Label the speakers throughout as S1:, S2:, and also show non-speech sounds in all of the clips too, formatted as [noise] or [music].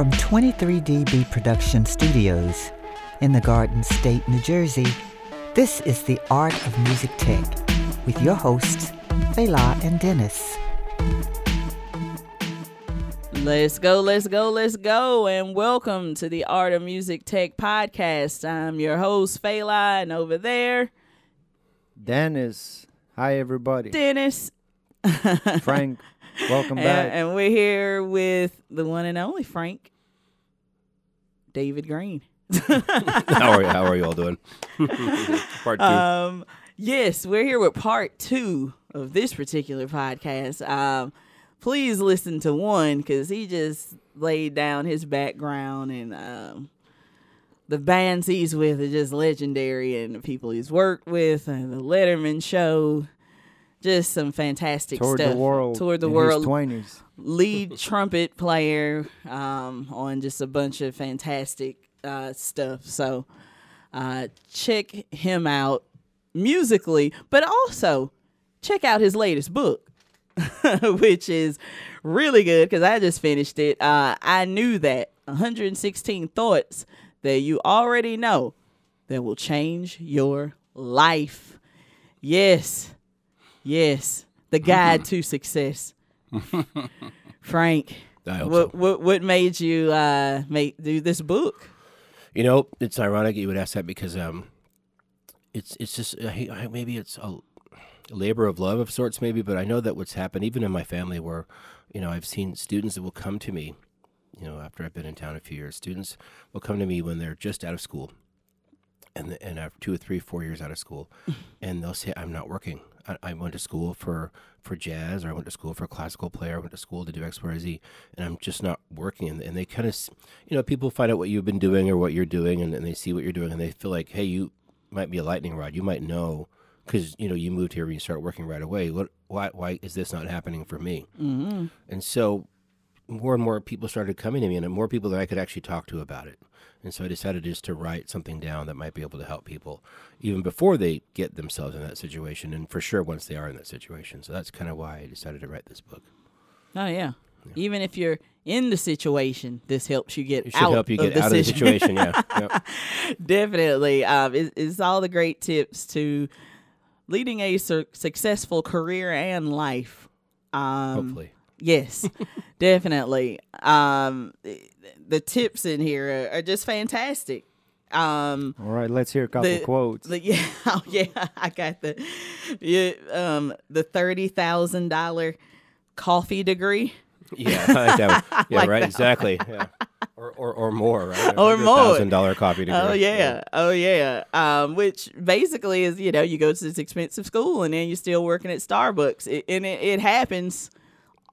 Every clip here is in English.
S1: From 23DB Production Studios in the Garden State, New Jersey, this is The Art of Music Tech with your hosts, Fela and Denis.
S2: Let's go, let's go, let's go, and welcome to the Art of Music Tech podcast. I'm your host, Fela, and over there,
S3: Denis. Hi, everybody.
S2: Denis. [laughs]
S3: Frank, welcome
S2: and,
S3: back.
S2: and we're here with the one and only Frank, David Greene. [laughs]
S4: how are you? How are you all doing? [laughs] Part two.
S2: Um, yes, we're here with part two of this particular podcast. Um, please listen to one because he just laid down his background and um, the bands he's with are just legendary and the people he's worked with and the Letterman show. Just some fantastic
S3: Toward
S2: stuff.
S3: Toward the world.
S2: Toward the
S3: in
S2: world.
S3: His 20s.
S2: lead [laughs] trumpet player um, on just a bunch of fantastic uh, stuff. So uh, check him out musically, but also check out his latest book, [laughs] which is really good because I just finished it. Uh, I knew that 116 thoughts that you already know that will change your life. Yes, yes, the guide to success. [laughs] Frank, what
S4: so.
S2: what what made you uh make do this book?
S4: You know, it's ironic you would ask that because um, it's it's just uh, I- maybe it's a labor of love of sorts, maybe. But I know that what's happened, even in my family, where you know I've seen students that will come to me, you know, after I've been in town a few years, students will come to me when they're just out of school, and and after two or three, four years out of school, [laughs] and they'll say, "I'm not working. I, I went to school for for jazz, or I went to school for classical player, I went to school to do X, Y, and I'm just not working." And, and they kind of, you know, people find out what you've been doing or what you're doing, and, and they see what you're doing, and they feel like, "Hey, you might be a lightning rod. You might know." Because you know you moved here and you start working right away. What? Why? Why is this not happening for me?
S2: Mm-hmm.
S4: And so more and more people started coming to me and more people that I could actually talk to about it. And so I decided just to write something down that might be able to help people even before they get themselves in that situation and for sure once they are in that situation. So that's kind of why I decided to write this book.
S2: Oh yeah. Even if you're in the situation, this helps you get
S4: It should
S2: out
S4: help you
S2: of
S4: get
S2: the
S4: out of the situation. Yeah. [laughs] Yep.
S2: Definitely. Um, it's, it's all the great tips to leading a su- successful career and life. Um,
S4: Hopefully.
S2: Yes, definitely. Um, the tips in here are, are just fantastic. Um,
S3: All right, let's hear a couple
S2: the-
S3: quotes.
S2: the, [laughs] yeah, oh, yeah, I got the yeah, um, the thirty thousand dollar coffee degree.
S4: Yeah. That one. [laughs] Yeah,
S2: like
S4: right. Exactly. Yeah. Or, or, or more, right?
S2: Or more.
S4: Thousand dollar coffee degree.
S2: Oh yeah, oh yeah. Um, which basically is you know you go to this expensive school and then you're still working at Starbucks, it, and it, it happens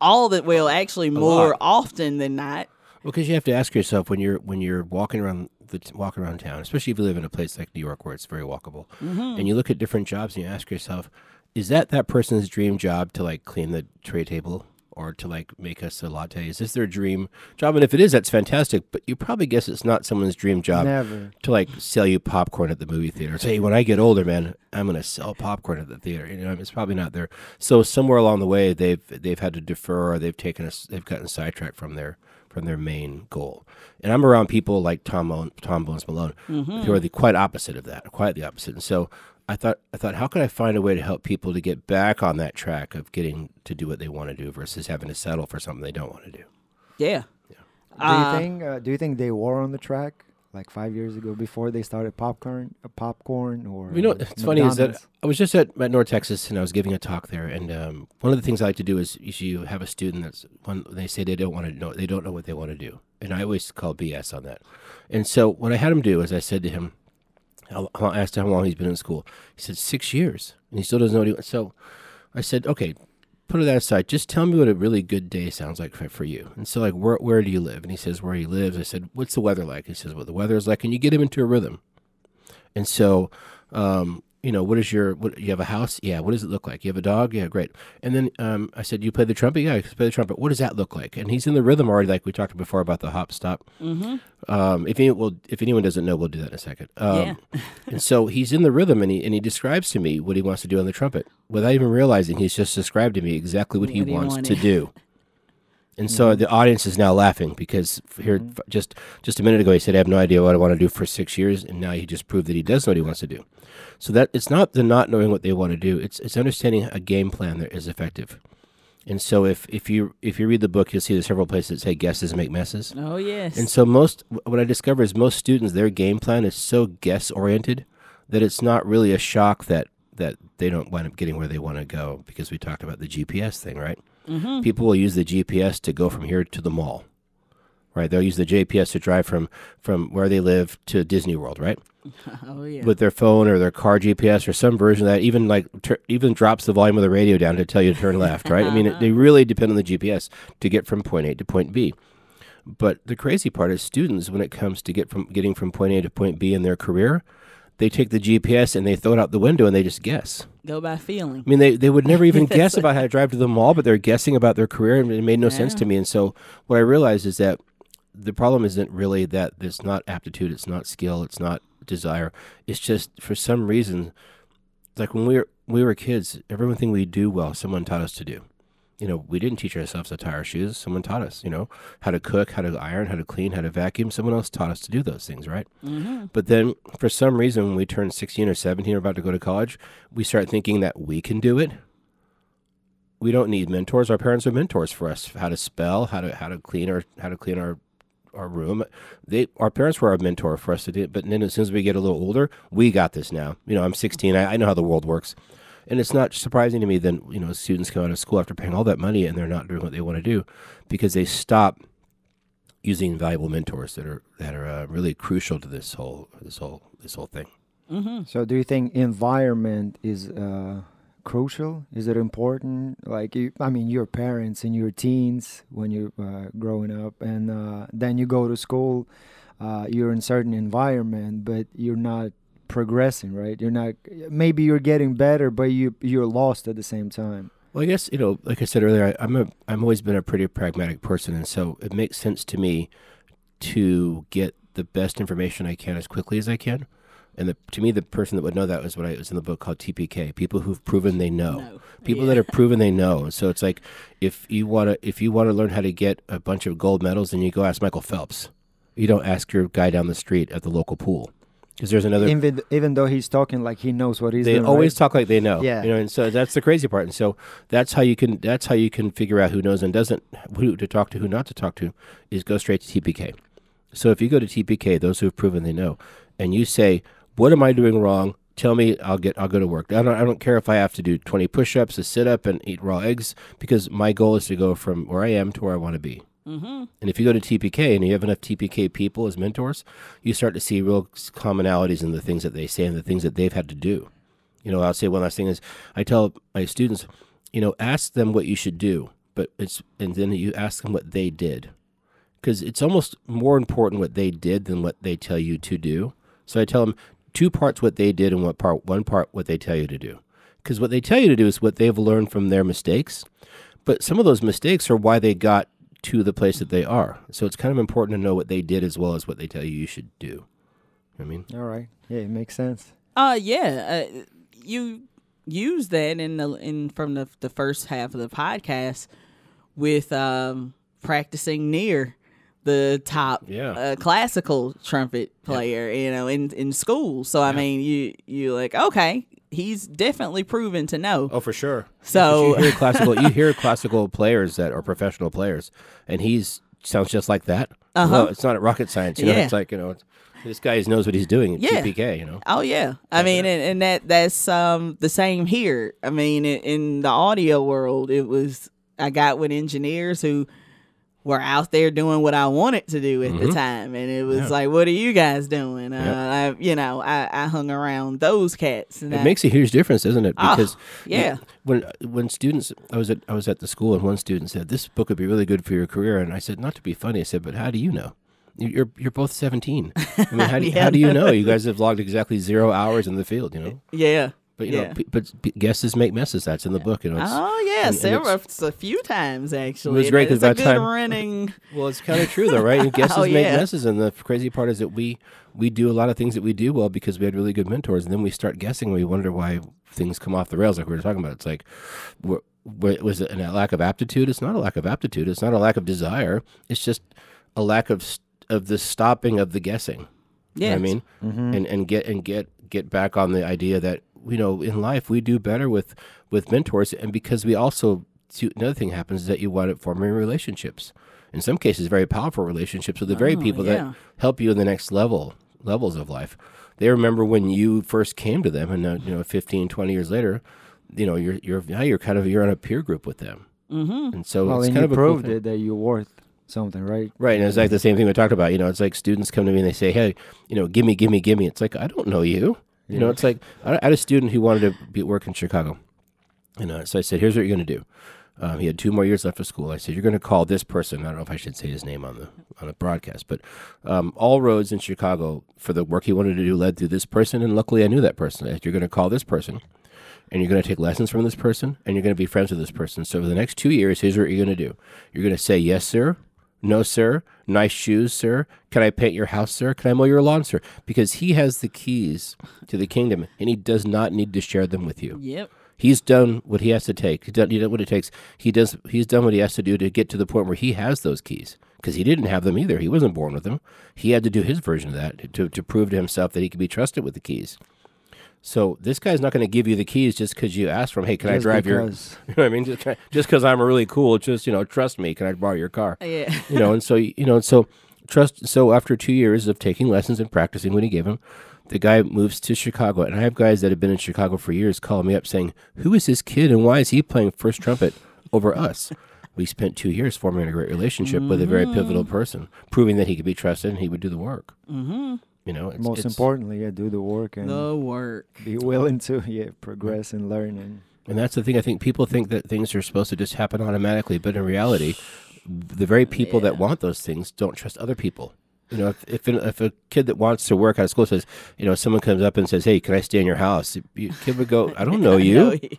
S2: all that well actually more often than not.
S4: Well, because you have to ask yourself when you're when you're walking around the walking around town, especially if you live in a place like New York where it's very walkable, mm-hmm. and you look at different jobs and you ask yourself, is that that person's dream job to like clean the tray table or to like make us a latte? Is this their dream job? And if it is, that's fantastic. But you probably guess it's not someone's dream job
S3: Never.
S4: to like sell you popcorn at the movie theater. Say, when I get older, man, I'm gonna sell popcorn at the theater. You know, it's probably not there. So somewhere along the way, they've they've had to defer, or they've taken us, they've gotten sidetracked from their from their main goal. And I'm around people like Tom Tom Bones Malone, who mm-hmm. are the quite opposite of that, quite the opposite. And so I thought, I thought, how can I find a way to help people to get back on that track of getting to do what they want to do versus having to settle for something they don't want to do.
S2: Yeah.
S3: Do
S2: Uh,
S3: you think? Uh, do you think they were on the track like five years ago before they started popcorn, uh, popcorn, or
S4: You know,
S3: uh,
S4: it's funny is that I was just at, at North Texas and I was giving a talk there, and um, one of the things I like to do is is you have a student that's when they say they don't want to know, they don't know what they want to do, and I always call BS on that. And so what I had him do is I said to him, I asked him how long he's been in school. He said six years, and he still doesn't know what he. wants. So I said, okay, put that aside. Just tell me what a really good day sounds like for, for you. And so, like, where where do you live? And he says where he lives. I said, what's the weather like? He says what the weather is like, and you get him into a rhythm. And so, um, you know, what is your, what, you have a house? Yeah. What does it look like? You have a dog? Yeah, great. And then um, I said, you play the trumpet? Yeah, I play the trumpet. What does that look like? And he's in the rhythm already, like we talked before about the hop stop.
S2: mm-hmm.
S4: Um, if any, well, if anyone doesn't know, we'll do that in a second. Um,
S2: Yeah.
S4: and so he's in the rhythm, and he and he describes to me what he wants to do on the trumpet without even realizing he's just described to me exactly what,
S2: What he
S4: wants to do. And so mm-hmm. the audience is now laughing because here mm-hmm. f- just just a minute ago he said I have no idea what I want to do for six years, and now he just proved that he does know what he wants to do. So that it's not the not knowing what they want to do; it's it's understanding a game plan that is effective. And so if if you if you read the book, you'll see there's several places that say guesses make messes.
S2: Oh yes.
S4: And so most what I discover is most students their game plan is so guess oriented that it's not really a shock that that they don't wind up getting where they want to go because we talked about the GPS thing, right?
S2: Mm-hmm.
S4: People will use the GPS to go from here to the mall. Right? They'll use the GPS to drive from from where they live to Disney World, right? [laughs]
S2: Oh yeah.
S4: With their phone or their car GPS or some version of that even like tur even drops the volume of the radio down to tell you to turn left, right? I mean, it, they really depend on the GPS to get from point A to point B. But the crazy part is students when it comes to get from getting from point A to point B in their career, they take the GPS and they throw it out the window and they just guess.
S2: Go by feeling.
S4: I mean, they, they would never even [laughs] guess about how to drive to the mall, but they're guessing about their career, and it made no sense to me. And so, what I realized is that the problem isn't really that it's not aptitude, it's not skill, it's not desire. It's just for some reason, like when we were we were kids, everything we do well, someone taught us to do. You know, we didn't teach ourselves to tie our shoes. Someone taught us. You know, how to cook, how to iron, how to clean, how to vacuum. Someone else taught us to do those things, right?
S2: Mm-hmm.
S4: But then, for some reason, when we turn 16 or 17 or about to go to college, we start thinking that we can do it. We don't need mentors. Our parents are mentors for us. How to spell, how to how to clean our how to clean our our room. They our parents were our mentor for us to do. it. But then, as soon as we get a little older, we got this now. You know, I'm 16. I, I know how the world works, and it's not surprising to me that you know students come out of school after paying all that money and they're not doing what they want to do because they stop using valuable mentors that are that are uh, really crucial to this whole this whole this whole thing.
S2: Mm-hmm.
S3: So, do you think environment is uh, crucial? Is it important? Like, you, I mean, your parents and your teens when you're uh, growing up, and uh, then you go to school, uh, you're in certain environment, but you're not progressing, right? You're not. Maybe you're getting better, but you you're lost at the same time.
S4: Well, I guess you know, like I said earlier, I, I'm a I'm always been a pretty pragmatic person, and so it makes sense to me to get the best information I can as quickly as I can. And the, to me, the person that would know that was what I was in the book called TPK. People who've proven they know.
S2: No.
S4: People
S2: Yeah.
S4: that have proven they know. [laughs] So it's like if you want to if you want to learn how to get a bunch of gold medals, then you go ask Michael Phelps. You don't ask your guy down the street at the local pool because there's another.
S3: Even even though he's talking like he knows what he's
S4: they
S3: doing.
S4: always
S3: right?
S4: talk like they know.
S3: Yeah.
S4: You know, and so that's the crazy part. And so that's how you can that's how you can figure out who knows and doesn't, who to talk to, who not to talk to, is go straight to TPK. So if you go to TPK, those who have proven they know, and you say, "What am I doing wrong?" Tell me, I'll get. I'll go to work. I don't. I don't care if I have to do twenty push-ups, a sit-up, and eat raw eggs, because my goal is to go from where I am to where I want to be.
S2: Mm-hmm.
S4: And if you go to TPK and you have enough TPK people as mentors, you start to see real commonalities in the things that they say and the things that they've had to do. You know, I'll say one last thing is I tell my students, you know, ask them what you should do, but it's and then you ask them what they did, because it's almost more important what they did than what they tell you to do. So I tell them two parts what they did and what part one part what they tell you to do, because what they tell you to do is what they've learned from their mistakes, but some of those mistakes are why they got to the place that they are. So it's kind of important to know what they did as well as what they tell you you should do. You know what I mean,
S3: All right. Yeah, it makes sense.
S2: Uh yeah. Uh, you use that in the in from the the first half of the podcast with um practicing near the top
S4: Yeah.
S2: uh, classical trumpet player, you know, in in school. So I
S4: Yeah.
S2: mean, you you like okay, he's definitely proven to know.
S4: Oh, for sure.
S2: So-
S4: you hear [laughs] classical, you hear classical players that are professional players, and he's sounds just like that.
S2: Uh-huh.
S4: Well, it's not rocket science, you know. It's like you know, it's, this guy knows what he's doing. at
S2: Yeah.
S4: TPK, you know.
S2: Oh yeah, I mean, and, and that that's um the same here. I mean, in, in the audio world, it was I got with engineers who were out there doing what I wanted to do at the
S4: Mhm.
S2: time, and it was
S4: Yeah.
S2: like, "What are you guys doing?" Uh. I, you know, I, I hung around those cats. And
S4: It
S2: I-
S4: makes a huge difference, doesn't it?
S2: Oh,
S4: Because
S2: yeah.
S4: when when students, I was at I was at the school, and one student said, "This book would be really good for your career," and I said, "Not to be funny," I said, "But how do you know?" You- You're you're both seventeen. I mean, how [laughs] do,
S2: Yeah.
S4: how do you know? You guys have logged exactly zero hours in the field, you know.
S2: yeah.
S4: But you know,
S2: Yeah.
S4: p- but p- guesses make messes. That's in the book, you know. It's,
S2: Oh yeah,
S4: and- and
S2: several,
S4: it's-
S2: a few times actually.
S4: It was great 'cause
S2: it's a
S4: by
S2: good
S4: time-
S2: running. [laughs]
S4: Well, it's kind of true though, right? [laughs] And guesses
S2: Oh,
S4: make messes, and the crazy part is that we we do a lot of things that we do well because we had really good mentors, and then we start guessing. and We wonder why things come off the rails, like we were talking about. It's like we're, wa- was it a lack of aptitude? It's not a lack of aptitude. It's not a lack of desire. It's just a lack of st- of the stopping of the guessing. You know what I
S2: Yes.
S4: mean, mm-hmm. and and get and get get back on the idea that you know in life we do better with with mentors, and because we also another thing happens is that you wind up forming relationships. In some cases, very powerful relationships with the very
S2: Oh,
S4: people
S2: yeah.
S4: that help you in the next level levels of life. They remember when you first came to them, and uh, you know, 15, 20 years later, you know, you're you're now you're kind of you're on a peer group with them, mm-hmm. and so
S3: well,
S4: it's
S3: and
S4: kind
S3: you
S4: of a cool
S3: proved it that you're worth something, right?
S4: Right, and it's like the same thing we talked about. You know, it's like students come to me and they say, "Hey, you know, give me, give me, give me." It's like I don't know you. You know, it's like I had a student who wanted to be, work in Chicago, and uh, so I said, "Here's what you're going to do." Um, he had two more years left of school. I said, "You're going to call this person." I don't know if I should say his name on the on the broadcast, but um, all roads in Chicago for the work he wanted to do led through this person, and luckily I knew that person. I said, You're going to call this person, and you're going to take lessons from this person, and you're going to be friends with this person. So for the next two years, here's what you're going to do: You're going to say, "Yes, sir," "No, sir," "Nice shoes, sir," "Can I paint your house, sir?" "Can I mow your lawn, sir?" Because he has the keys to the kingdom, and he does not need to share them with you.
S2: Yep.
S4: He's done what he has to take. He's done, he done what it takes. He does. He's done what he has to do to get to the point where he has those keys because he didn't have them either. He wasn't born with them. He had to do his version of that to to prove to himself that he could be trusted with the keys. So this guy's not going to give you the keys just because you asked for him. Hey, can I
S3: Just
S4: drive your?
S3: because- [laughs]
S4: You know what I mean? Just just because I'm really cool, just you know, trust me. Can I borrow your car?
S2: Yeah.
S4: you know, and so you know, so trust. So after two years of taking lessons and practicing what he gave him, the guy moves to Chicago, and I have guys that have been in Chicago for years call me up saying, "Who is this kid, and why is he playing first trumpet over us?" We spent two years forming a great relationship with a very pivotal person, proving that he could be trusted and he would do the work. Mm-hmm. You know, it's,
S3: Most
S4: it's-
S3: importantly, yeah, do the work and
S2: The work.
S3: be willing to yeah progress and learn and
S4: And that's the thing. I think people think that things are supposed to just happen automatically, but in reality, the very people that want those things don't trust other people. You know, if if, if a kid that wants to work out of school says, you know, someone comes up and says, "Hey, can I stay in your house?" You, kid would go, "I don't [laughs] know you." [laughs]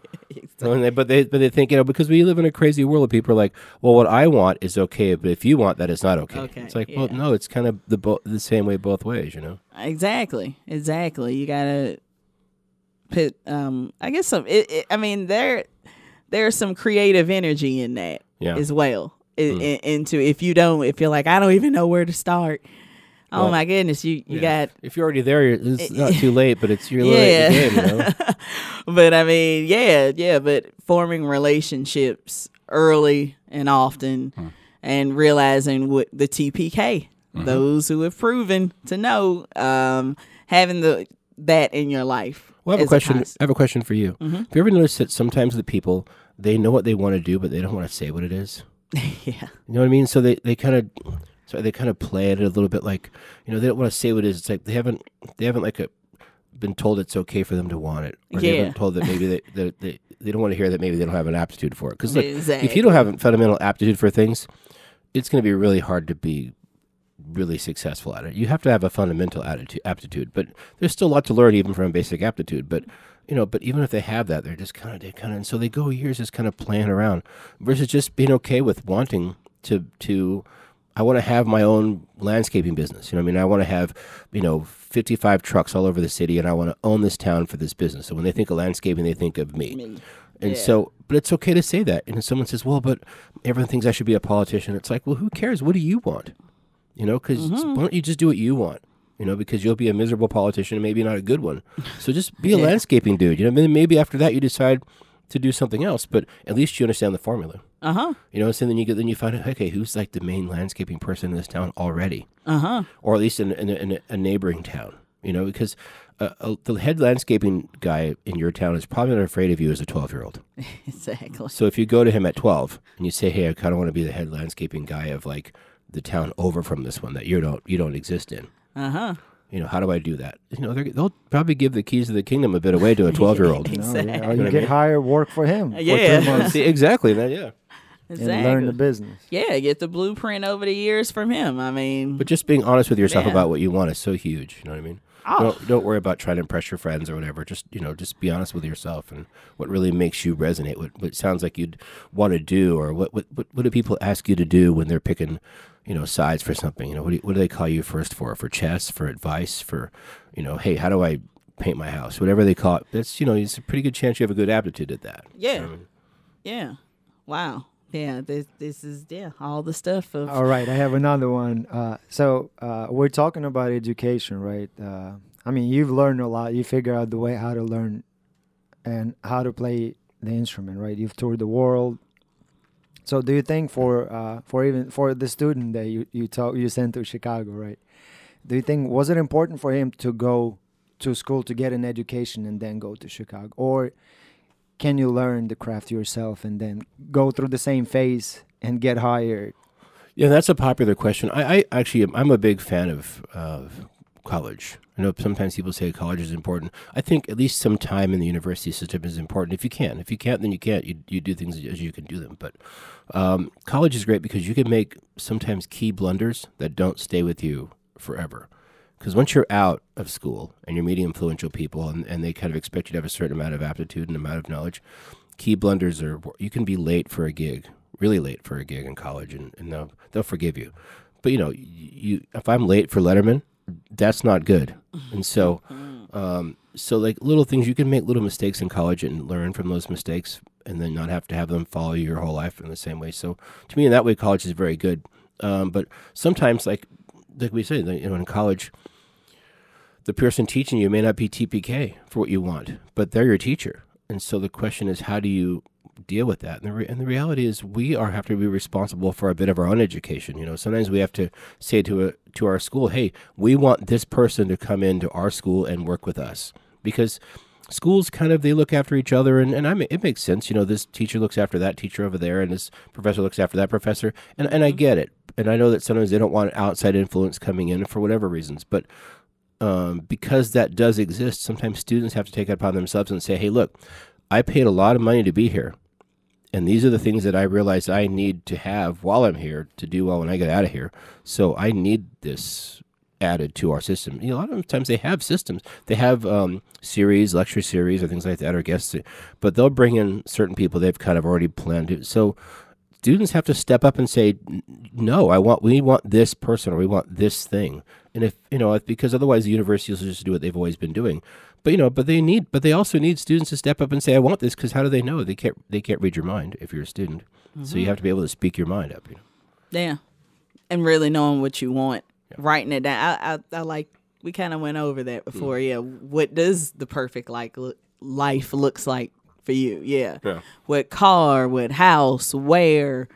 S2: No,
S4: And they- but they but they think you know because we live in a crazy world of people are like, well, what I want is okay, but if you want that, it's not okay.
S2: Okay,
S4: it's like, well, no, it's kind of the bo- the same way both ways, you know.
S2: Exactly. Exactly. You gotta put. Um. I guess some. It, it, I mean, there there's some creative energy in that
S4: Yeah.
S2: as well. In, into if you don't, if you're like, I don't even know where to start. Oh
S4: Well,
S2: my goodness, you you got.
S4: If you're already there, it's [laughs] not too late, but it's you're late in the game, you know. [laughs]
S2: but I mean, yeah, yeah. But forming relationships early and often,
S4: Hmm.
S2: and realizing what the TPK,
S4: Mm-hmm.
S2: those who have proven to know, um, having the that in your life.
S4: Well, I have a question.
S2: concept.
S4: I have a question for you.
S2: Mm-hmm.
S4: Have you ever noticed that sometimes the people they know what they want to do, but they don't want to say what it is? [laughs]
S2: yeah,
S4: You know what I mean? So they they kind of so they kind of play at it a little bit like you know they don't want to say what it is. It's like they haven't they haven't like a, been told it's okay for them to want it, or they
S2: Yeah.
S4: haven't told that maybe they, [laughs] they they they don't want to hear that maybe they don't have an aptitude for it. Because if you don't have a fundamental aptitude for things, it's going to be really hard to be really successful at it. You have to have a fundamental attitude, aptitude, but there's still a lot to learn even from basic aptitude. But you know, but even if they have that, they're just kind of they kind of and so they go years just kind of playing around versus just being okay with wanting to to. I want to have my own landscaping business. You know, what I mean, I want to have, you know, 55 trucks all over the city, and I want to own this town for this business. So when they think of landscaping, they think of me.
S2: Me.
S4: And
S2: Yeah.
S4: so, but it's okay to say that. And if someone says, "Well, but everyone thinks I should be a politician," it's like, well, who cares? What do you want? You know, because
S2: Mm-hmm.
S4: why don't you just do what you want? You know, because you'll be a miserable politician and maybe not a good one. So just be a [laughs]
S2: Yeah.
S4: landscaping dude. You know, maybe after that you decide to do something else, but at least you understand the formula.
S2: Uh huh.
S4: You know, so then you get then you find out, okay, who's like the main landscaping person in this town already,
S2: Uh huh.
S4: or at least in, in, a, in a, a neighboring town. You know, because uh, uh, the head landscaping guy in your town is probably not afraid of you as a twelve year old. [laughs]
S2: Exactly.
S4: So if you go to him at 12 and you say, "Hey, I kind of want to be the head landscaping guy of like the town over from this one that you don't you don't exist in."
S2: Uh huh.
S4: You know, how do I do that? You know, they're- they'll probably give the keys of the kingdom a bit away to a [laughs] 12-year-old.
S3: you know, yeah, or
S4: You know
S3: you
S4: I
S3: get
S4: mean?
S3: hired, work for him. for [laughs]
S2: Yeah.
S3: two
S4: See, exactly. That, yeah.
S2: Exactly.
S3: and learn the business.
S2: yeah, get the blueprint over the years from him. I mean,
S4: But just being honest with yourself
S2: Yeah.
S4: about what you want is so huge. You know what I mean?
S2: Oh.
S4: Don't, don't worry about trying to impress your friends or whatever. Just you know, just be honest with yourself and what really makes you resonate. What what sounds like you'd want to do, or what what what, what do people ask you to do when they're picking, you know, sides for something? You know, what do, you- what do they call you first for? For chess, for advice, for you know, hey, how do I paint my house? Whatever they call it. That's you know, it's a pretty good chance you have a good aptitude at that.
S2: Yeah.
S4: You know I mean?
S2: Yeah. Wow. Yeah. This this is yeah all the stuff of
S3: All right, I have another one. Uh, so uh, we're talking about education, right? Uh, I mean, you've learned a lot. You figure out the way how to learn and how to play the instrument, right? You've toured the world. So, do you think for uh, for even for the student that you you talk you sent to Chicago, right? Do you think was it important for him to go to school to get an education and then go to Chicago, or can you learn the craft yourself and then go through the same phase and get hired
S4: Yeah, that's a popular question. I, I actually I'm a big fan of of college. I know sometimes people say college is important. I think at least some time in the university system is important if you can. If you can't, then you can't. You you do things as you can do them. But um, college is great because you can make sometimes key blunders that don't stay with you forever. Because once you're out of school and you're meeting influential people and, and they kind of expect you to have a certain amount of aptitude and amount of knowledge, key blunders are you can be late for a gig, really late for a gig in college, and, and they'll they'll forgive you. But you know, you if I'm late for Letterman, that's not good. And so, um, so like little things you can make little mistakes in college and learn from those mistakes, and then not have to have them follow you your whole life in the same way. So to me, in that way, college is very good. Um, but sometimes, like like we say, you know, in college, the person teaching you may not be TPK for what you want, but they're your teacher. And so the question is, how do you deal with that? And the, re- and the reality is, we are have to be responsible for a bit of our own education. You know, sometimes we have to say to a, to our school, "Hey, we want this person to come into our school and work with us," because schools kind of they look after each other, and, and I it makes sense. You know, this teacher looks after that teacher over there, and this professor looks after that professor, and and I mm-hmm. get it, and I know that sometimes they don't want outside influence coming in for whatever reasons, but um, because that does exist, sometimes students have to take it upon themselves and say, hey, look, I paid a lot of money to be here. And these are the things that I realize I need to have while I'm here to do well when I get out of here. So I need this added to our system. You know, a lot of times they have systems. They have um, series, lecture series, or things like that, or guests, but they'll bring in certain people they've kind of already planned it. So students have to step up and say, no, I want, we want this person or we want this thing. And if, you know, if, because otherwise the university will just do what they've always been doing. But, you know, but they need, but they also need students to step up and say, I want this because how do they know? They can't, they can't read your mind if you're a student. So you mm-hmm. have to be able to speak your mind up, you know.
S2: yeah, and really knowing what you want, writing it down. I I, I like we kind of went over that hmm. before. Yeah, what does the perfect like look, life looks like for you? Yeah.
S4: Yeah.
S2: what car, what house, where,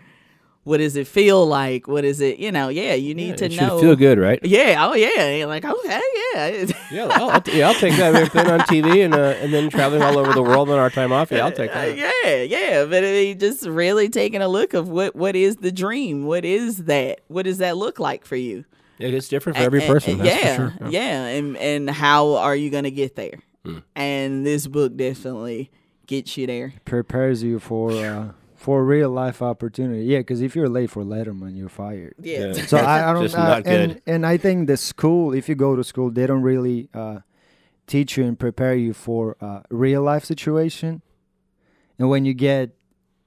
S2: what does it feel like? What is it? You know, yeah, you need to
S4: it should
S2: know.
S4: feel good, right?
S2: Yeah. Oh, yeah. You're like, okay, yeah. [laughs]
S4: Yeah, I'll, I'll, yeah, I'll take that. We've been on TV and uh, and then traveling all over the world on our time off. Yeah, I'll take that.
S2: yeah, yeah, but I mean, just really taking a look of what what is the dream? What is that? What does that look like for you?
S4: Yeah, it's different for every
S2: And-
S4: person. that's
S2: yeah,
S4: for sure.
S2: yeah, and and how are you gonna get there?
S4: Hmm.
S2: And this book definitely gets you there.
S3: prepares you for uh, for real life opportunity. Yeah, because if you're late for Letterman, you're fired.
S2: Yeah,
S3: So I, I [laughs] don't.
S4: Just
S3: uh,
S4: not
S3: and,
S4: good.
S3: and I think the school, if you go to school, they don't really uh, teach you and prepare you for uh, real life situation. And when you get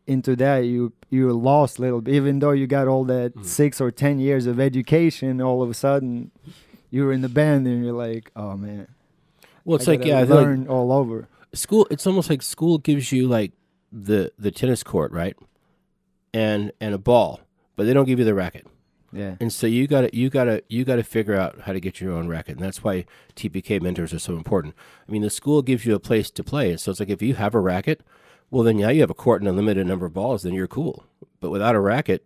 S3: into that, you you're lost a little bit. Even though you got all that
S4: Mm.
S3: six or ten years of education, all of a sudden you're in the band and you're like, oh man.
S4: Well, it's
S3: I
S4: like yeah, I feel like
S3: learn all over.
S4: School. It's almost like school gives you like the the tennis court, right, and and a ball, but they don't give you the racket.
S3: Yeah.
S4: And so you got to you got to you got to figure out how to get your own racket, and that's why TPK mentors are so important. I mean, the school gives you a place to play, so it's like if you have a racket, well, then yeah, you have a court and a limited number of balls, then you're cool. But without a racket,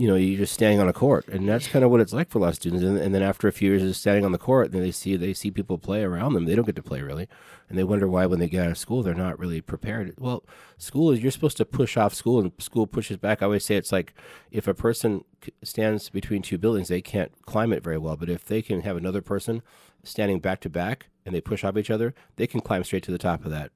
S4: you know, you're just standing on a court, and that's kind of what it's like for a lot of students. And, and then after a few years of standing on the court, then they see they see people play around them. They don't get to play really, and they wonder why when they get out of school they're not really prepared. Well, school is you're supposed to push off school, and school pushes back. I always say it's like if a person stands between two buildings, they can't climb it very well. But if they can have another person standing back to back and they push off each other, they can climb straight to the top of that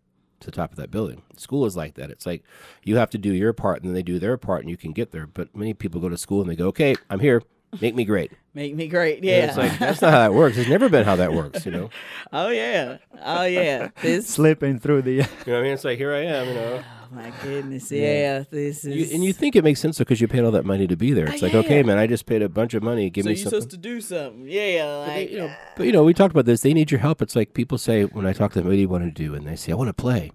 S4: to the top of that building. School is like that. It's like you have to do your part and then they do their part and you can get there. But many people go to school and they go, "Okay, I'm here. Make me great."
S2: make me great.
S4: And
S2: Yeah.
S4: it's like that's not how that works. It's never been how that works. You know. [laughs]
S2: oh yeah. Oh yeah. This.
S3: Slipping through the
S4: You know what I mean? It's like here I am. You know.
S2: Oh my goodness. Yeah. This is.
S4: You, and you think it makes sense because you paid all that money to be there. It's
S2: Uh,
S4: like, okay, man, I just paid a bunch of money. Give
S2: so
S4: me
S2: you're
S4: something.
S2: supposed to do something. Yeah.
S4: But they-
S2: Like,
S4: you know, but you know, we talked about this. They need your help. It's like people say when I talk to them, "What do you want to do?" and they say, "I want to play."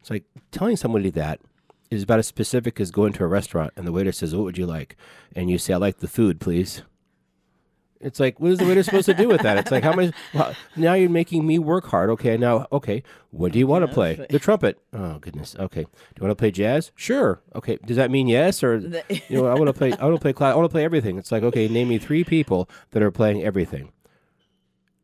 S4: It's like telling somebody that is about as specific as going to a restaurant and the waiter says, "What would you like?" and you say, "I like the food, please." It's like, what is the waiter supposed to do with that? It's like, how much? [laughs] Well, now you're making me work hard. Okay, now, okay, what do you want to play? The trumpet. Oh goodness. Okay, do you want to play jazz? Sure. Okay, does that mean yes or you know? I want to play. I want to play. I want to play everything. It's like, okay, name me three people that are playing everything.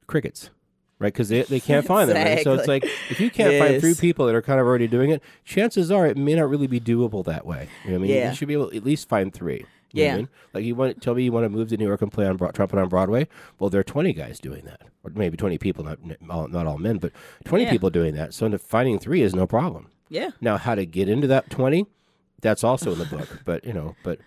S4: Crickets. Right, because they, they can't find them. Right? So it's like if you can't find three people that are kind of already doing it, chances are it may not really be doable that way. You know what I mean?
S2: Yeah.
S4: You should be able to at least find three. You what I
S2: Yeah.
S4: mean? Like you want tell me you want to move to New York and play on Bro- trumpet on Broadway? Well, there are 20 guys doing that, or maybe 20 people, not all, not all men, but 20
S2: Yeah.
S4: people doing that. So finding three is no problem.
S2: Yeah.
S4: Now, how to get into that 20? That's also in the book, but you know, but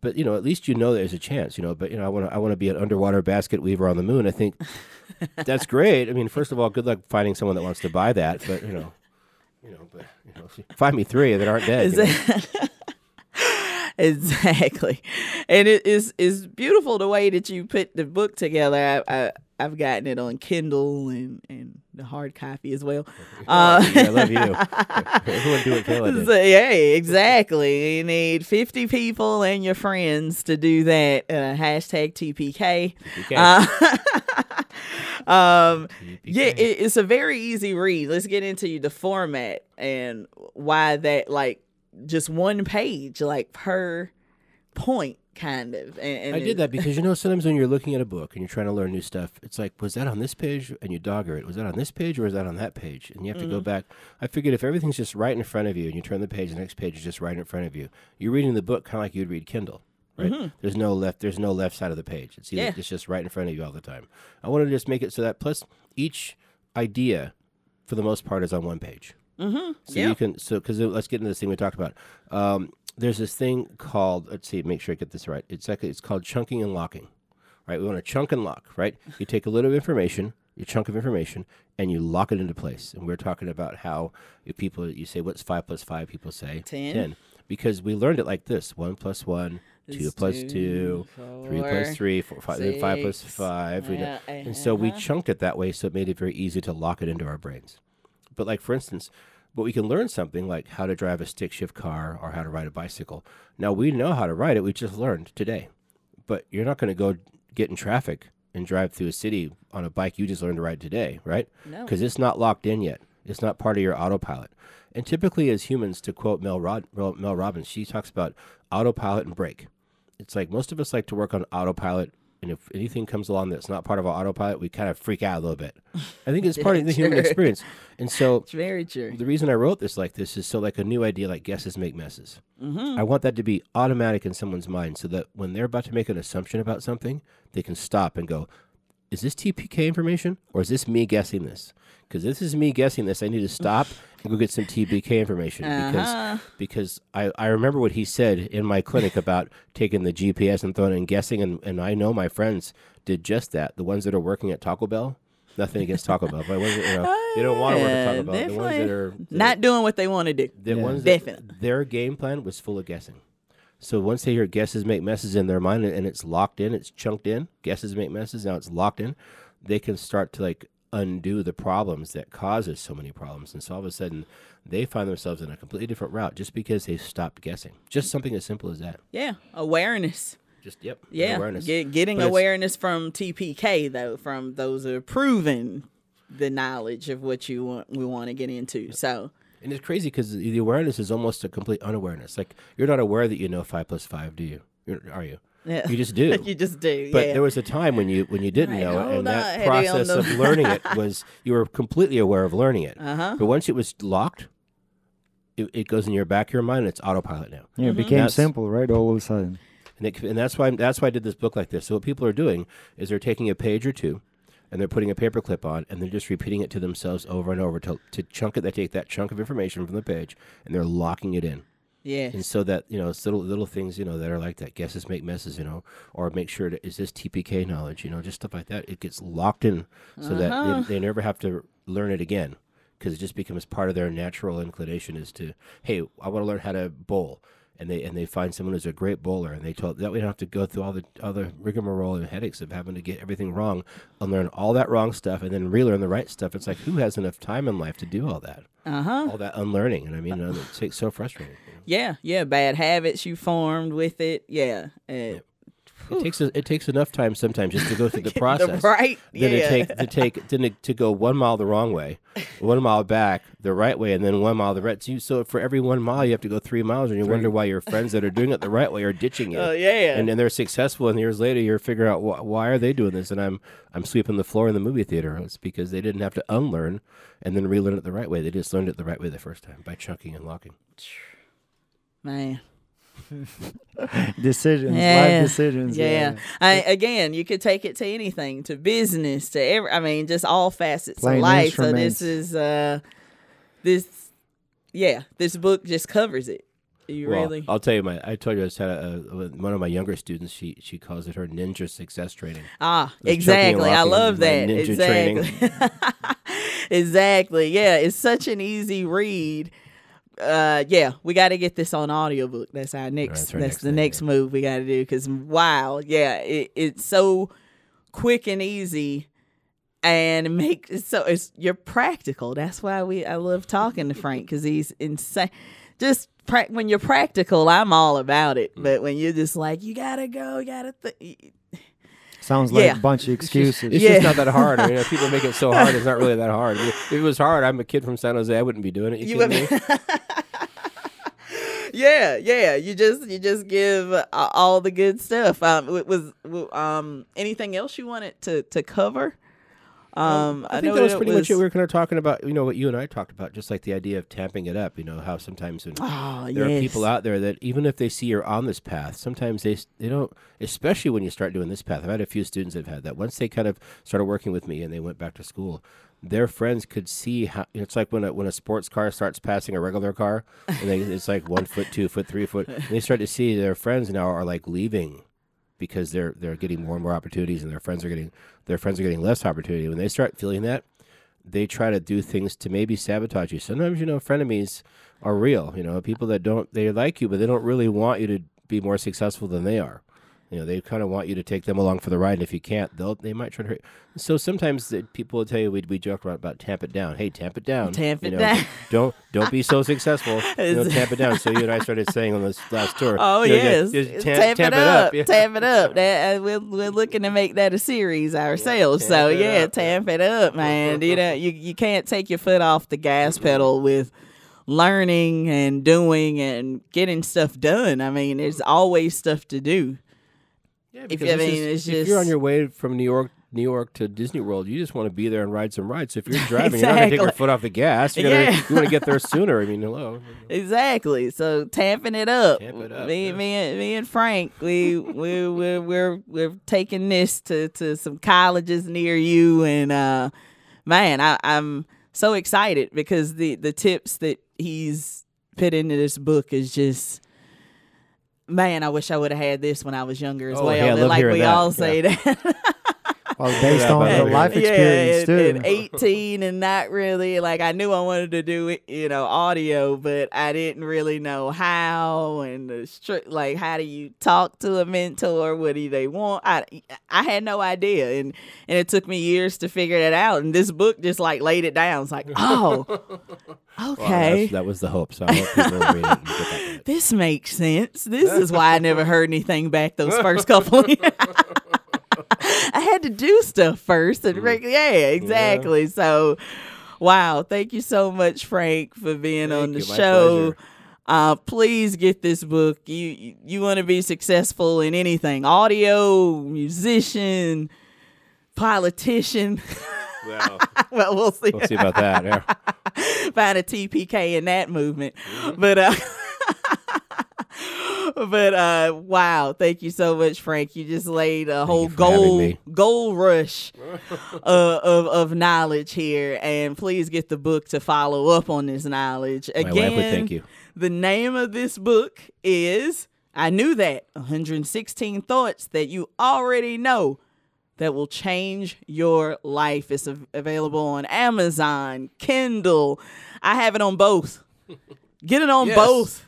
S4: but you know, at least you know there's a chance, you know. But you know, I want to I want to be an underwater basket weaver on the moon. I think [laughs] that's great. I mean, first of all, good luck finding someone that wants to buy that. But you know, you know, but you know, [laughs] find me three that aren't dead. [laughs]
S2: exactly and it is is beautiful the way that you put the book together I, I i've gotten it on kindle and and the hard copy as well. Uh,
S4: Yeah, I love you. [laughs] [laughs] Everyone do
S2: so, yeah exactly. You need 50 people and your friends to do that uh, hashtag tpk
S4: Okay.
S2: uh, [laughs] um yeah it, it's a very easy read. Let's get into the format and why that like just one page like per point kind of and, and
S4: I did that because you know [laughs] sometimes when you're looking at a book and you're trying to learn new stuff, it's like was that on this page and you dogger it. Was that on this page or was that on that page? And you have to
S2: Mm-hmm.
S4: go back. I figured if everything's just right in front of you and you turn the page, the next page is just right in front of you. You're reading the book kind of like you'd read Kindle. Right? There's no left. There's no left side of the page. It's either,
S2: Mm-hmm. Yeah.
S4: it's just right in front of you all the time. I wanted to just make it so that plus each idea, for the most part, is on one page. Mm-hmm. So
S2: Yeah.
S4: you can so because let's get into this thing we talked about. Um, there's this thing called let's see, make sure I get this right. It's like it's called chunking and locking. Right, we want to chunk and lock. Right, you take a little bit of information, your chunk of information, and you lock it into place. And we're talking about how if people you say what's five plus five, people say
S2: Ten.
S4: because we learned it like this: one plus one, two
S2: Is
S4: plus
S2: two,
S4: two, three plus
S2: four,
S4: three, four, five, then five plus
S2: six.
S4: five. we know-
S2: Yeah,
S4: and so we
S2: uh-huh.
S4: chunked it that way, so it made it very easy to lock it into our brains. But like for instance, but we can learn something like how to drive a stick shift car or how to ride a bicycle. Now we know how to ride it. We just learned today. But you're not going to go get in traffic and drive through a city on a bike you just learned to ride today, right?
S2: No.
S4: Because it's not locked in yet. It's not part of your autopilot. And typically, as humans, to quote Mel, Rod- Mel Mel Robbins, she talks about autopilot and brake. It's like most of us like to work on autopilot, and if anything comes along that's not part of our autopilot, we kind of freak out a little bit. I think it's [laughs] part of the human experience. And so [laughs]
S2: it's very true
S4: the reason I wrote this like this is so like a new idea like guesses make messes. Mm-hmm. I want that to be automatic in someone's mind so that when they're about to make an assumption about something, they can stop and go, "Is this TPK information or is this me guessing this?" Because this is me guessing this, I need to stop and go get some TPK information
S2: Uh-huh.
S4: because because I, I remember what he said in my clinic about taking the GPS and throwing it and guessing, and, and I know my friends did just that. The ones that are working at Taco Bell. Nothing against Taco Bell, but ones you know, they don't want to work at Taco Bell. The ones that are
S2: not doing what they want to do
S4: the
S3: Yeah.
S4: ones that,
S2: Definitely.
S4: their game plan was full of guessing. So once they hear guesses make messes in their mind and it's locked in, it's chunked in, guesses make messes, now it's locked in, they can start to like undo the problems that causes so many problems. And so all of a sudden they find themselves in a completely different route just because they stopped guessing. Just something as simple as that.
S2: yeah awareness
S4: Just yep.
S2: yeah
S4: Awareness.
S2: Get, getting
S4: But
S2: awareness from tpk though from those who are proven the knowledge of what you want we want to get into so
S4: And it's crazy because the awareness is almost a complete unawareness. Like you're not aware that you know five plus five, do you? You're, are you?
S2: yeah.
S4: You just [laughs] do.
S2: you just do
S4: But
S2: yeah
S4: there was a time when you when you didn't
S2: Right,
S4: know it, and that
S2: on,
S4: process of learning it [laughs] was you were completely aware of learning it.
S2: uh-huh
S4: But once it was locked, it, it goes in your back of your mind. and It's autopilot now,
S3: Yeah, it
S2: Mhm.
S3: became
S4: That's-
S3: simple, right? All of a sudden.
S4: and it, and that's why that's why I did this book like this. So what people are doing is they're taking a page or two, and they're putting a paper clip on, and they're just repeating it to themselves over and over to to chunk it. They take that chunk of information from the page, and they're locking it in.
S2: yes
S4: And so that you know, it's little little things you know that are like that. Guesses make messes, you know, or make sure that is this TPK knowledge, you know, just stuff like that. It gets locked in so
S2: Uh-huh.
S4: that they, they never have to learn it again because it just becomes part of their natural inclination is to, hey, I want to learn how to bowl, and they and they find someone who's a great bowler, and they told that we don't have to go through all the the rigmarole and headaches of having to get everything wrong, and learn all that wrong stuff, and then relearn the right stuff. It's like who has enough time in life to do all that?
S2: Uh huh.
S4: All that unlearning, and I mean, uh, it's so frustrating. you know?
S2: Yeah, yeah. Bad habits you formed with it. Yeah.
S4: It takes a, it takes enough time sometimes just to go through the [laughs] process.
S2: right.
S4: Then
S2: yeah.
S4: it take to take then it, to go one mile the wrong way, one mile back the right way, and then one mile the right. So, you, so for every one mile, you have to go three miles, and you wonder why your friends that are doing it the right way are ditching you.
S2: Oh yeah.
S4: And then they're successful, and years later, you're figuring out wh- why are they doing this, and I'm I'm sweeping the floor in the movie theater. It's because they didn't have to unlearn and then relearn it the right way. They just learned it the right way the first time by chunking and locking.
S2: Man. [laughs]
S3: decisions,
S2: Yeah.
S3: life decisions.
S2: Yeah. I, again, you could take it to anything, to business, to every. I mean, just all facets
S3: Playing
S2: of life. So this is uh, this, yeah, this book just covers it. You
S4: Well,
S2: really?
S4: I'll tell you my. I told you I just had a, a, one of my younger students. She she calls it her ninja success training.
S2: Ah, exactly. I love that.
S4: ninja training.
S2: Exactly. [laughs] exactly. Yeah, it's such an easy read. Uh, yeah, we got to get this on audiobook. That's our next.
S4: That's
S2: that's
S4: next
S2: the
S4: thing,
S2: next
S4: yeah.
S2: move we got to do. Because wow, yeah, it, it's so quick and easy, and make it so it's you're practical. That's why we I love talking to Frank because he's insane. Just pra- when you're practical, I'm all about it.
S4: Mm.
S2: But when you're just like you gotta go, you gotta. Th-
S3: Sounds like
S2: Yeah.
S3: a bunch of excuses.
S4: It's
S2: Yeah.
S4: just not that hard. I mean, people make it so hard, it's not really that hard. If it was hard, I'm a kid from San Jose. I wouldn't be doing it. You,
S2: You
S4: kidding me? [laughs]
S2: yeah, yeah. You just you just give uh, all the good stuff. Um, wa- was um anything else you wanted to to cover? Um,
S4: I,
S2: I,
S4: think
S2: know
S4: that was pretty much it. We were kind of talking about, you know, what you and I talked about, just like the idea of tamping it up. You know, how sometimes when
S2: Oh,
S4: there
S2: yes.
S4: are people out there that even if they see you're on this path, sometimes they they don't. Especially when you start doing this path, I've had a few students that have had that. Once they kind of started working with me and they went back to school, their friends could see how it's like when a when a sports car starts passing a regular car, and they, it's like one foot, two foot, three foot. And [laughs] they start to see their friends now are like leaving because they're they're getting more and more opportunities, and their friends are getting their friends are getting less opportunity. When they start feeling that, they try to do things to maybe sabotage you. Sometimes you know frenemies are real. You know people that don't they like you, but they don't really want you to be more successful than they are. You know they kind of want you to take them along for the ride, and if you can't, they'll they might try to hurt. So sometimes the, people will tell you we we joke about about tamp it down. Hey, tamp it down.
S2: Tamp
S4: You
S2: it
S4: know,
S2: down.
S4: Don't don't be so successful. [laughs] You know, tamp it down. So you and I [laughs] started saying on this last tour.
S2: Oh
S4: you know,
S2: yes,
S4: just
S2: It's
S4: tamp,
S2: tamp,
S4: tamp
S2: it up,
S4: Yeah.
S2: tamp it up. [laughs] That, uh, we're we're looking to make that a series ourselves. so yeah,
S4: up.
S2: tamp it up, man. you know, you you can't take your foot off the gas pedal with learning and doing and getting stuff done. I mean, there's always stuff to do.
S4: Yeah,
S2: If you- I
S4: this
S2: mean,
S4: is-
S2: it's
S4: if you're on your way from New York, New York to Disney World, you just want to be there and ride some rides. So if you're [laughs] driving, you're not to take your foot off the gas. You're gonna,
S2: Yeah.
S4: You want to get there sooner. I mean, hello.
S2: Exactly. So tamping it up.
S4: Tamp it up,
S2: me,
S4: yeah.
S2: me, and, me and Frank, we we we're we're we're taking this to to some colleges near you, and uh, man, I, I'm so excited because the the tips that he's put into this book is just. Man, I wish I would have had this when I was younger as
S4: Oh,
S2: well.
S4: hey, I
S2: But
S4: love
S2: like we
S4: that.
S2: all
S4: Yeah.
S2: say that. [laughs]
S3: Well, [laughs] based on the life
S2: Yeah,
S3: experience
S2: and,
S3: too.
S2: and 18 and not really like I knew I wanted to do it, you know, audio, but I didn't really know how and the stri- like how do you talk to a mentor? What do they want? I I had no idea, and and it took me years to figure that out. And this book just like laid it down. It's like, [laughs] oh, okay.
S4: that's- that was the hope. So I hope people read it get that.
S2: this makes sense. This is why I never heard anything back those first couple of years. [laughs] I had to do stuff first. And reg- yeah, exactly. So, wow. Thank you so much, Frank, for being on the
S4: you.
S2: Show. Uh, please get this book. You you, you want to be successful in anything audio, musician, politician.
S4: Well, [laughs]
S2: well, we'll see.
S4: we'll see about that. Yeah. [laughs]
S2: find a TPK in that movement.
S4: Mm-hmm.
S2: But uh [laughs] [laughs] but uh wow, thank you so much, Frank. You just laid a whole
S4: you for
S2: gold gold rush [laughs] uh, of of knowledge here. And please get the book to follow up on this knowledge.
S4: My
S2: Again,
S4: wife would thank you.
S2: the name of this book is I knew that 116 thoughts that you already know that will change your life. It's av- available on Amazon, Kindle. I have it on both. Get it on
S4: Yes.
S2: both.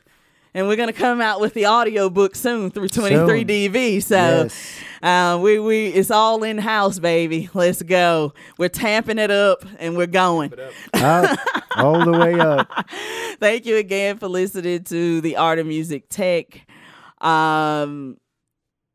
S2: And we're gonna come out with the audio book soon through 23DB. So
S3: Yes.
S2: uh, we we it's all in house, baby. Let's go. We're tamping it up and we're going.
S3: Up, all the way up. [laughs]
S2: Thank you again for listening to the Art of Music Tech. Um,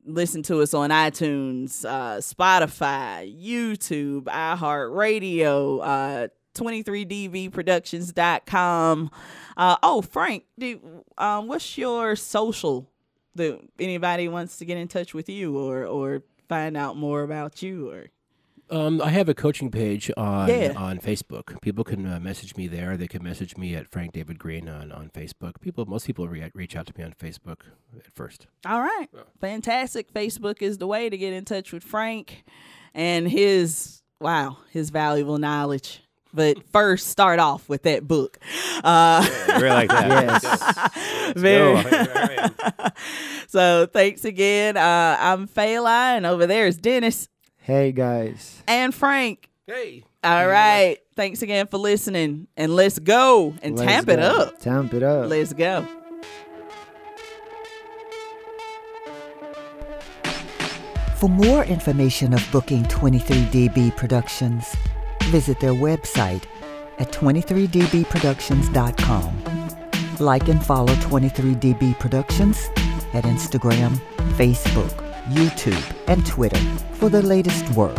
S2: listen to us on iTunes, uh, Spotify, YouTube, iHeartRadio, uh, 23dbproductions.com. Uh, oh, Frank, do, um, what's your social that anybody wants to get in touch with you or, or find out more about you or
S4: Um, I have a coaching page on
S2: Yeah.
S4: on Facebook. People can uh, message me there. They can message me at Frank David Greene on, on Facebook. People, most people re- reach out to me on Facebook at first.
S2: All right. Fantastic. Facebook is the way to get in touch with Frank and his, wow, his valuable knowledge. But first, start off with that book. Uh,
S4: really like that.
S3: Yes. [laughs]
S2: very. [laughs] so thanks again. Uh, I'm Fela, and over there is Denis
S3: Hey guys.
S2: and Frank.
S4: Hey.
S2: All right. Thanks again for listening. And let's go and
S3: Let's
S2: tamp it up.
S3: Tamp it up.
S2: Let's go.
S1: For more information of booking 23DB Productions, visit their website at 23dbproductions.com. Like and follow 23DB Productions at Instagram, Facebook, YouTube, and Twitter for the latest work.